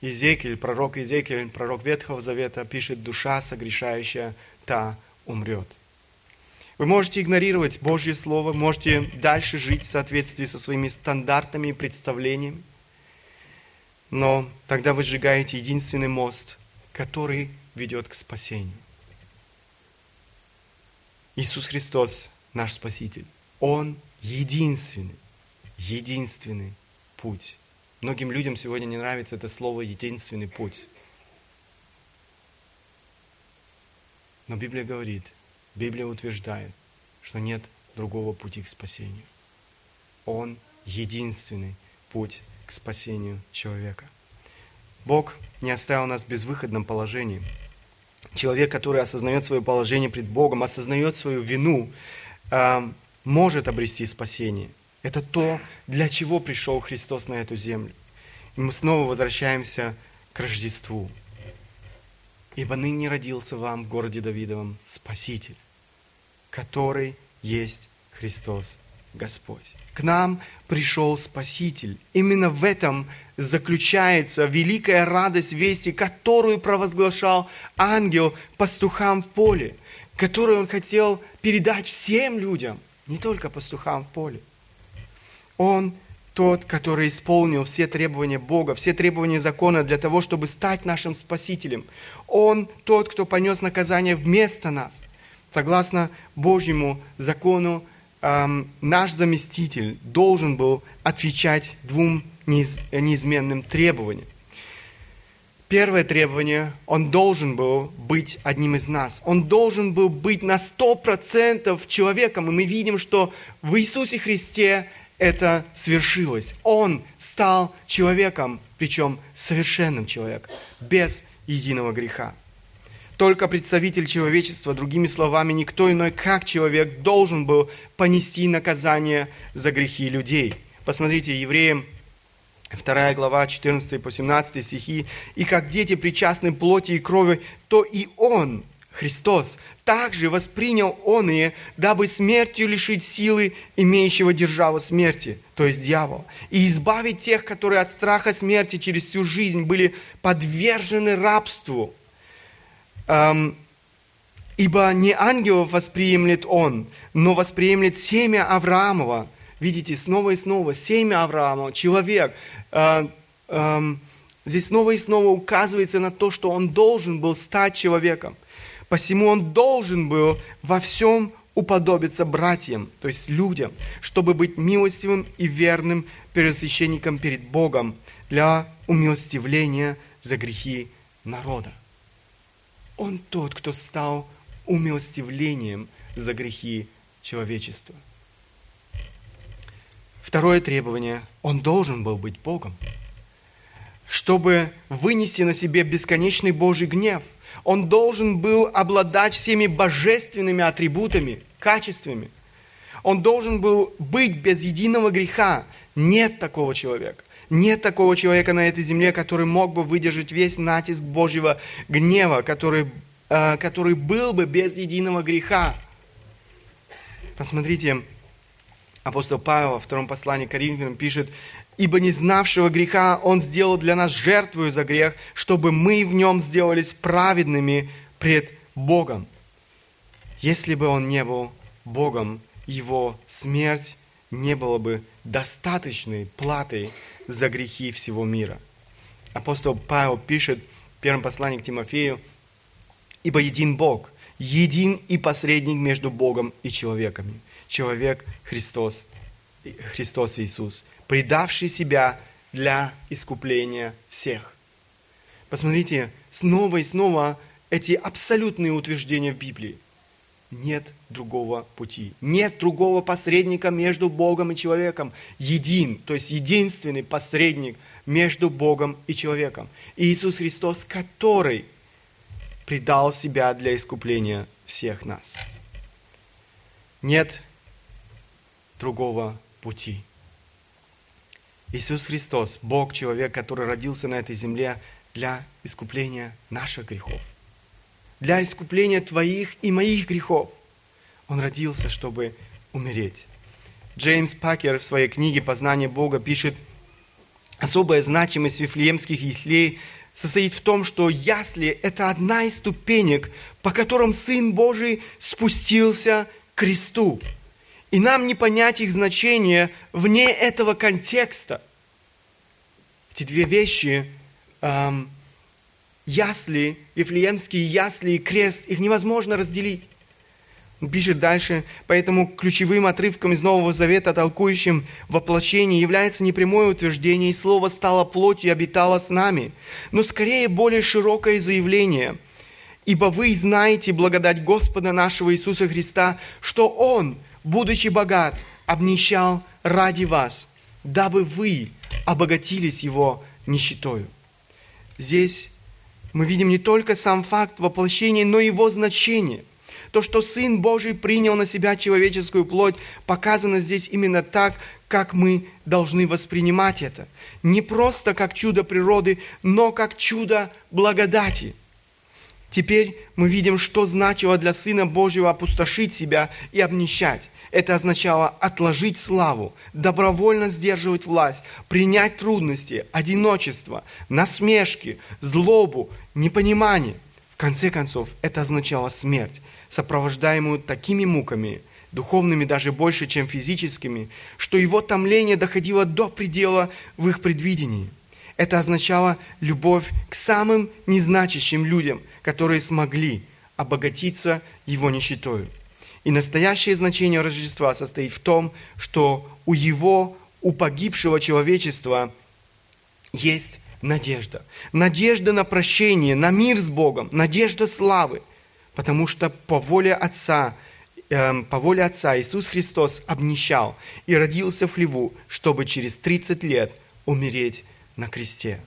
Иезекииль, пророк Иезекииль, пророк Ветхого Завета пишет, душа согрешающая, та умрет. Вы можете игнорировать Божье Слово, можете дальше жить в соответствии со своими стандартами и представлениями, но тогда вы сжигаете единственный мост, который ведет к спасению. Иисус Христос, наш Спаситель, Он единственный, единственный путь Многим людям сегодня не нравится это слово «единственный путь». Но Библия говорит, Библия утверждает, что нет другого пути к спасению. Он единственный путь к спасению человека. Бог не оставил нас в безвыходном положении. Человек, который осознает свое положение пред Богом, осознает свою вину, э, может обрести спасение. Это то, для чего пришел Христос на эту землю. И мы снова возвращаемся к Рождеству. Ибо ныне родился вам в городе Давидовом Спаситель, который есть Христос Господь. К нам пришел Спаситель. Именно в этом заключается великая радость вести, которую провозглашал ангел пастухам в поле, которую он хотел передать всем людям, не только пастухам в поле. Он тот, который исполнил все требования Бога, все требования закона для того, чтобы стать нашим Спасителем. Он тот, кто понес наказание вместо нас. Согласно Божьему закону, наш заместитель должен был отвечать двум неиз, неизменным требованиям. Первое требование, он должен был быть одним из нас. Он должен был быть на сто процентов человеком. И мы видим, что в Иисусе Христе это свершилось. Он стал человеком, причем совершенным человеком, без единого греха. Только представитель человечества, другими словами, никто иной, как человек, должен был понести наказание за грехи людей. Посмотрите, Евреям 2 глава, 14 по 17 стихи. «И как дети причастны плоти и крови, то и Он, Христос, также воспринял он и, дабы смертью лишить силы имеющего державу смерти, то есть дьявол, и избавить тех, которые от страха смерти через всю жизнь были подвержены рабству. Ибо не ангелов восприемлет он, но восприемлет семя Авраамова. Видите, снова и снова, семя Авраамова, человек. Э, э, здесь снова и снова указывается на то, что он должен был стать человеком – Посему он должен был во всем уподобиться братьям, то есть людям, чтобы быть милостивым и верным первосвященником перед Богом для умилостивления за грехи народа. Он тот, кто стал умилостивлением за грехи человечества. Второе требование – он должен был быть Богом, чтобы вынести на себе бесконечный Божий гнев – он должен был обладать всеми божественными атрибутами, качествами. Он должен был быть без единого греха. Нет такого человека. Нет такого человека на этой земле, который мог бы выдержать весь натиск Божьего гнева, который, э, который был бы без единого греха. Посмотрите, апостол Павел во втором послании к Коринфянам пишет, ибо не знавшего греха Он сделал для нас жертвую за грех, чтобы мы в нем сделались праведными пред Богом. Если бы Он не был Богом, Его смерть не была бы достаточной платой за грехи всего мира. апостол Павел пишет в первом послании к Тимофею, «Ибо един Бог, един и посредник между Богом и человеками, человек Христос, Христос Иисус, предавший себя для искупления всех». Посмотрите, снова и снова эти абсолютные утверждения в Библии. Нет другого пути. Нет другого посредника между Богом и человеком. Един, то есть единственный посредник между Богом и человеком. Иисус Христос, который предал себя для искупления всех нас. Нет другого пути. Иисус Христос, Бог, человек, который родился на этой земле для искупления наших грехов – для искупления твоих и моих грехов. Он родился, чтобы умереть. Джеймс Пакер в своей книге «Познание Бога» пишет, особая значимость вифлеемских яслей состоит в том, что ясли – это одна из ступенек, по которым Сын Божий спустился к кресту. И нам не понять их значение вне этого контекста. Эти две вещи эм, ясли, Вифлеемские ясли и крест, их невозможно разделить. Он пишет дальше, поэтому ключевым отрывком из Нового Завета, толкующим воплощение, является не прямое утверждение, и Слово стало плотью и обитало с нами, но скорее более широкое заявление. Ибо вы знаете благодать Господа нашего Иисуса Христа, что Он, будучи богат, обнищал ради вас, дабы вы обогатились Его нищетою. Здесь мы видим не только сам факт воплощения, но и его значение. То, что Сын Божий принял на себя человеческую плоть, показано здесь именно так, как мы должны воспринимать это. Не просто как чудо природы, но как чудо благодати. Теперь мы видим, что значило для Сына Божьего опустошить себя и обнищать. Это означало отложить славу, добровольно сдерживать власть, принять трудности, одиночество, насмешки, злобу, непонимание. В конце концов, это означало смерть, сопровождаемую такими муками, духовными даже больше, чем физическими, что его томление доходило до предела в их предвидении. Это означало любовь к самым незначащим людям, которые смогли обогатиться его нищетою. И настоящее значение Рождества состоит в том, что у его, у погибшего человечества есть надежда. Надежда на прощение, на мир с Богом, надежда славы. Потому что по воле Отца, э, по воле Отца Иисус Христос обнищал и родился в хлеву, чтобы через 30 лет умереть на кресте.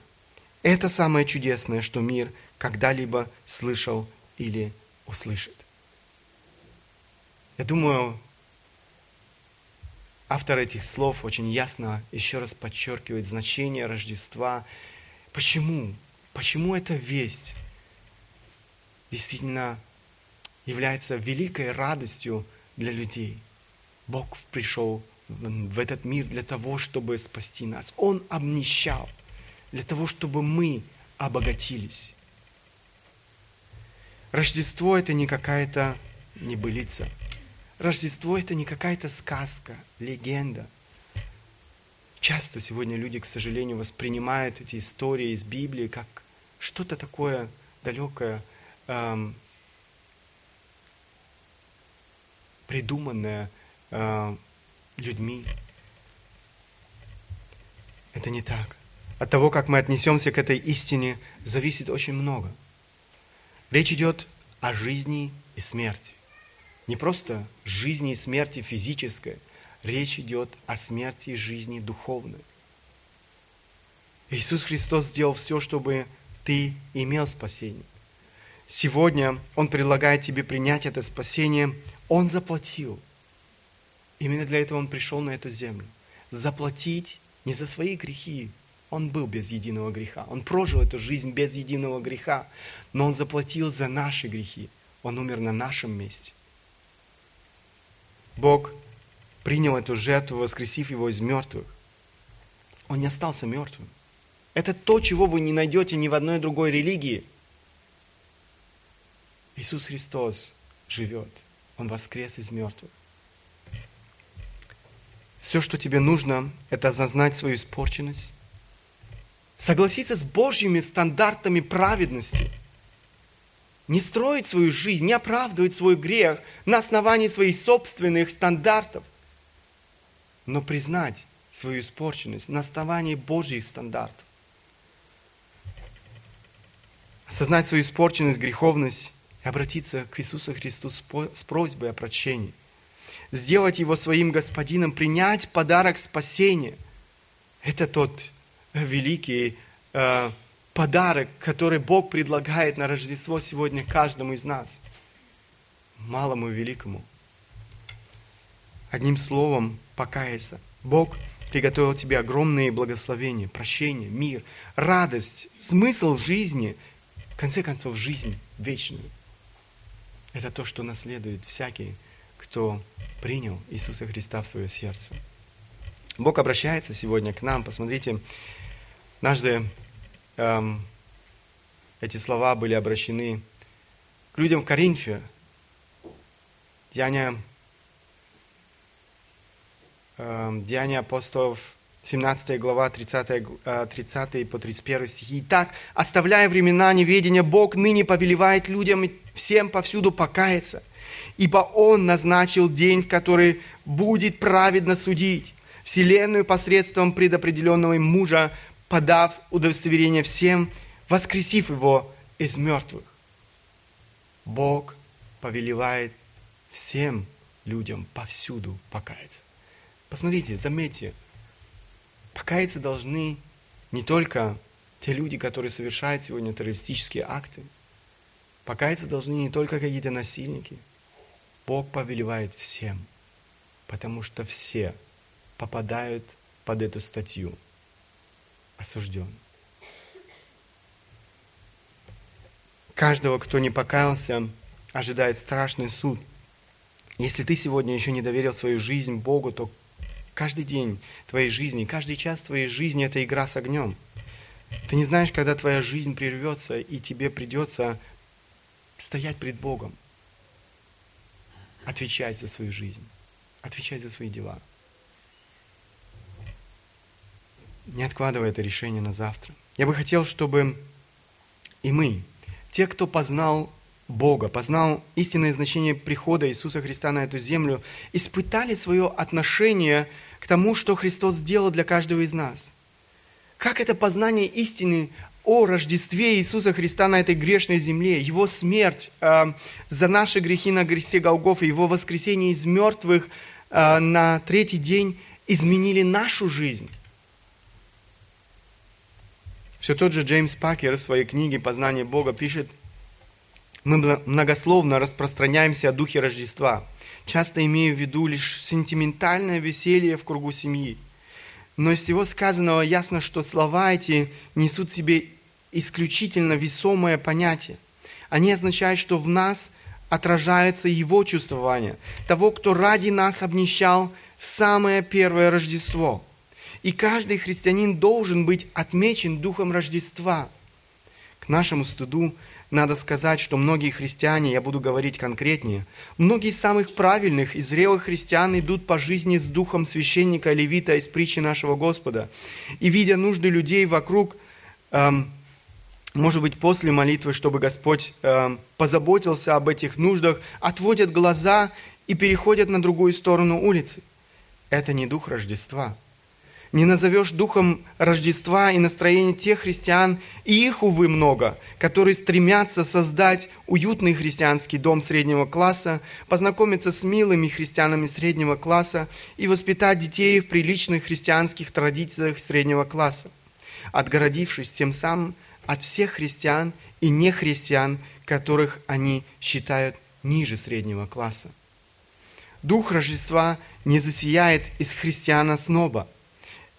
Это самое чудесное, что мир когда-либо слышал или услышит. Я думаю, автор этих слов очень ясно еще раз подчеркивает значение Рождества. Почему? Почему эта весть действительно является великой радостью для людей? Бог пришел в этот мир для того, чтобы спасти нас. Он обнищал для того, чтобы мы обогатились. Рождество – это не какая-то небылица – Рождество это не какая-то сказка, легенда. Часто сегодня люди, к сожалению, воспринимают эти истории из Библии как что-то такое далекое, эм, придуманное э, людьми. Это не так. От того, как мы отнесемся к этой истине, зависит очень много. Речь идет о жизни и смерти. Не просто жизни и смерти физической, речь идет о смерти и жизни духовной. Иисус Христос сделал все, чтобы ты имел спасение. Сегодня Он предлагает тебе принять это спасение. Он заплатил. Именно для этого Он пришел на эту землю. Заплатить не за свои грехи. Он был без единого греха. Он прожил эту жизнь без единого греха. Но Он заплатил за наши грехи. Он умер на нашем месте. Бог принял эту жертву, воскресив его из мертвых. Он не остался мертвым. Это то, чего вы не найдете ни в одной другой религии. Иисус Христос живет. Он воскрес из мертвых. Все, что тебе нужно, это осознать свою испорченность, согласиться с Божьими стандартами праведности, не строить свою жизнь, не оправдывать свой грех на основании своих собственных стандартов, но признать свою испорченность на основании Божьих стандартов. Осознать свою испорченность, греховность и обратиться к Иисусу Христу с просьбой о прощении. Сделать Его своим Господином, принять подарок спасения. Это тот великий э, подарок, который Бог предлагает на Рождество сегодня каждому из нас. Малому и великому. Одним словом, покаяться. Бог приготовил тебе огромные благословения, прощение, мир, радость, смысл в жизни, в конце концов, жизнь вечную. Это то, что наследует всякий, кто принял Иисуса Христа в свое сердце. Бог обращается сегодня к нам. Посмотрите, однажды эм, эти слова были обращены к людям в Коринфе. Деяния, эм, Деяния апостолов, 17 глава, 30, 30 э, по 31 стихи. «Итак, оставляя времена неведения, Бог ныне повелевает людям всем повсюду покаяться, ибо Он назначил день, в который будет праведно судить Вселенную посредством предопределенного мужа, подав удостоверение всем, воскресив его из мертвых. Бог повелевает всем людям повсюду покаяться. Посмотрите, заметьте, покаяться должны не только те люди, которые совершают сегодня террористические акты. Покаяться должны не только какие-то насильники. Бог повелевает всем, потому что все попадают под эту статью. Осужден. Каждого, кто не покаялся, ожидает страшный суд. Если ты сегодня еще не доверил свою жизнь Богу, то каждый день твоей жизни, каждый час твоей жизни – это игра с огнем. Ты не знаешь, когда твоя жизнь прервется, и тебе придется стоять пред Богом, отвечать за свою жизнь, отвечать за свои дела – не откладывай это решение на завтра. Я бы хотел, чтобы и мы, те, кто познал Бога, познал истинное значение прихода Иисуса Христа на эту землю, испытали свое отношение к тому, что Христос сделал для каждого из нас. Как это познание истины о Рождестве Иисуса Христа на этой грешной земле, Его смерть э, за наши грехи на кресте Голгофа, Его воскресение из мертвых э, на третий день изменили нашу жизнь. Все тот же Джеймс Пакер в своей книге «Познание Бога» пишет, мы многословно распространяемся о духе Рождества, часто имея в виду лишь сентиментальное веселье в кругу семьи. Но из всего сказанного ясно, что слова эти несут в себе исключительно весомое понятие. Они означают, что в нас отражается его чувствование, того, кто ради нас обнищал в самое первое Рождество – и каждый христианин должен быть отмечен Духом Рождества. К нашему стыду надо сказать, что многие христиане, я буду говорить конкретнее, многие из самых правильных и зрелых христиан идут по жизни с духом священника левита из притчи нашего Господа. И видя нужды людей вокруг, эм, может быть, после молитвы, чтобы Господь эм, позаботился об этих нуждах, отводят глаза и переходят на другую сторону улицы. Это не дух Рождества – не назовешь духом Рождества и настроения тех христиан, и их, увы, много, которые стремятся создать уютный христианский дом среднего класса, познакомиться с милыми христианами среднего класса и воспитать детей в приличных христианских традициях среднего класса, отгородившись тем самым от всех христиан и нехристиан, которых они считают ниже среднего класса. Дух Рождества не засияет из христиана сноба –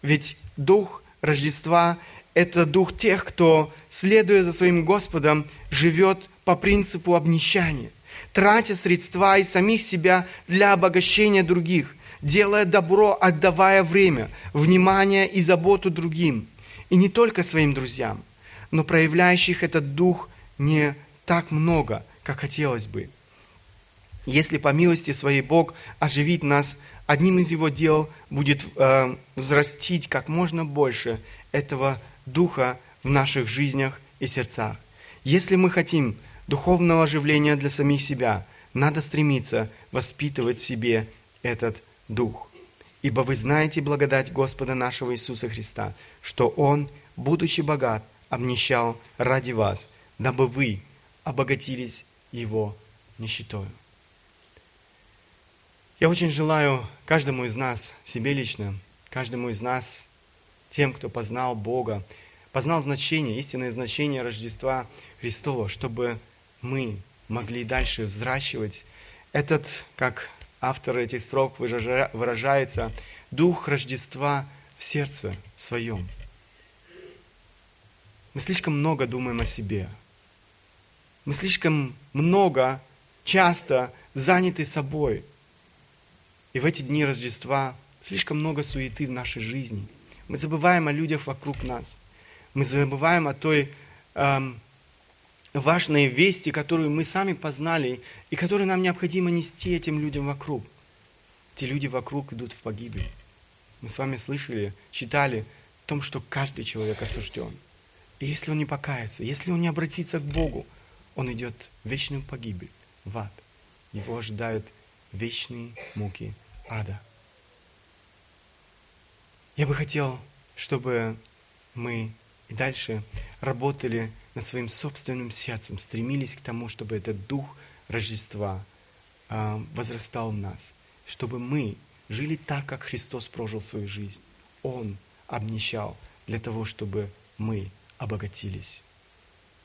ведь дух Рождества – это дух тех, кто, следуя за своим Господом, живет по принципу обнищания, тратя средства и самих себя для обогащения других, делая добро, отдавая время, внимание и заботу другим. И не только своим друзьям, но проявляющих этот дух не так много, как хотелось бы. Если по милости своей Бог оживит нас одним из его дел будет э, взрастить как можно больше этого Духа в наших жизнях и сердцах. Если мы хотим духовного оживления для самих себя, надо стремиться воспитывать в себе этот Дух. Ибо вы знаете благодать Господа нашего Иисуса Христа, что Он, будучи богат, обнищал ради вас, дабы вы обогатились Его нищетою. Я очень желаю каждому из нас, себе лично, каждому из нас, тем, кто познал Бога, познал значение, истинное значение Рождества Христова, чтобы мы могли дальше взращивать этот, как автор этих строк выражается, дух Рождества в сердце своем. Мы слишком много думаем о себе. Мы слишком много, часто заняты собой. И в эти дни Рождества слишком много суеты в нашей жизни. Мы забываем о людях вокруг нас. Мы забываем о той эм, важной вести, которую мы сами познали и которую нам необходимо нести этим людям вокруг. Эти люди вокруг идут в погибель. Мы с вами слышали, читали о том, что каждый человек осужден. И если он не покается, если он не обратится к Богу, он идет в вечную погибель, в ад. Его ожидают вечные муки ада. Я бы хотел, чтобы мы и дальше работали над своим собственным сердцем, стремились к тому, чтобы этот дух Рождества э, возрастал в нас, чтобы мы жили так, как Христос прожил свою жизнь. Он обнищал для того, чтобы мы обогатились.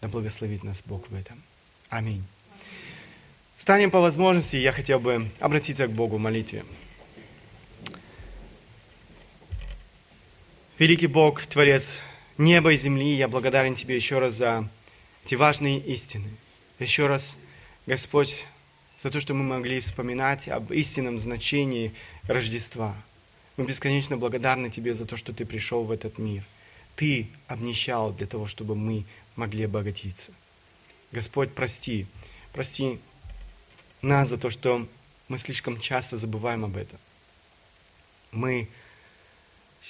Да благословит нас Бог в этом. Аминь. Станем по возможности, я хотел бы обратиться к Богу в молитве. Великий Бог, Творец неба и земли, я благодарен Тебе еще раз за эти важные истины. Еще раз, Господь, за то, что мы могли вспоминать об истинном значении Рождества. Мы бесконечно благодарны Тебе за то, что Ты пришел в этот мир. Ты обнищал для того, чтобы мы могли обогатиться. Господь, прости, прости нас за то, что мы слишком часто забываем об этом. Мы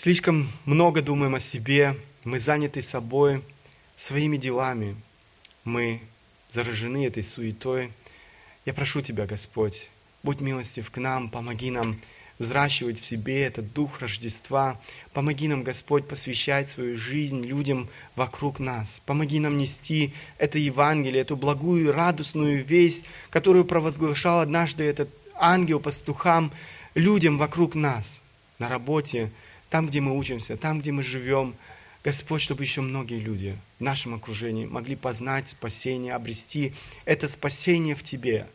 Слишком много думаем о себе, мы заняты собой, своими делами, мы заражены этой суетой. Я прошу Тебя, Господь, будь милостив к нам, помоги нам взращивать в себе этот дух Рождества. Помоги нам, Господь, посвящать свою жизнь людям вокруг нас. Помоги нам нести это Евангелие, эту благую, радостную весть, которую провозглашал однажды этот ангел пастухам, людям вокруг нас, на работе, там, где мы учимся, там, где мы живем. Господь, чтобы еще многие люди в нашем окружении могли познать спасение, обрести это спасение в Тебе,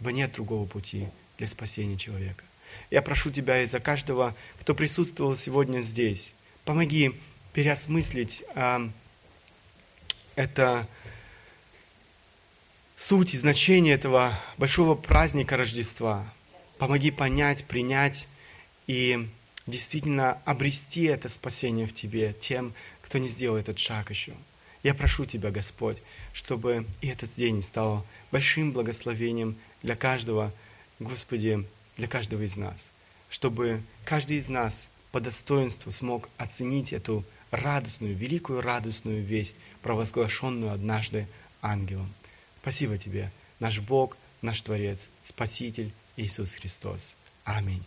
ибо нет другого пути для спасения человека. Я прошу Тебя и за каждого, кто присутствовал сегодня здесь, помоги переосмыслить э, это суть и значение этого большого праздника Рождества. Помоги понять, принять и действительно обрести это спасение в тебе тем, кто не сделал этот шаг еще. Я прошу Тебя, Господь, чтобы и этот день стал большим благословением для каждого, Господи, для каждого из нас, чтобы каждый из нас по достоинству смог оценить эту радостную, великую радостную весть, провозглашенную однажды ангелом. Спасибо Тебе, наш Бог, наш Творец, Спаситель Иисус Христос. Аминь.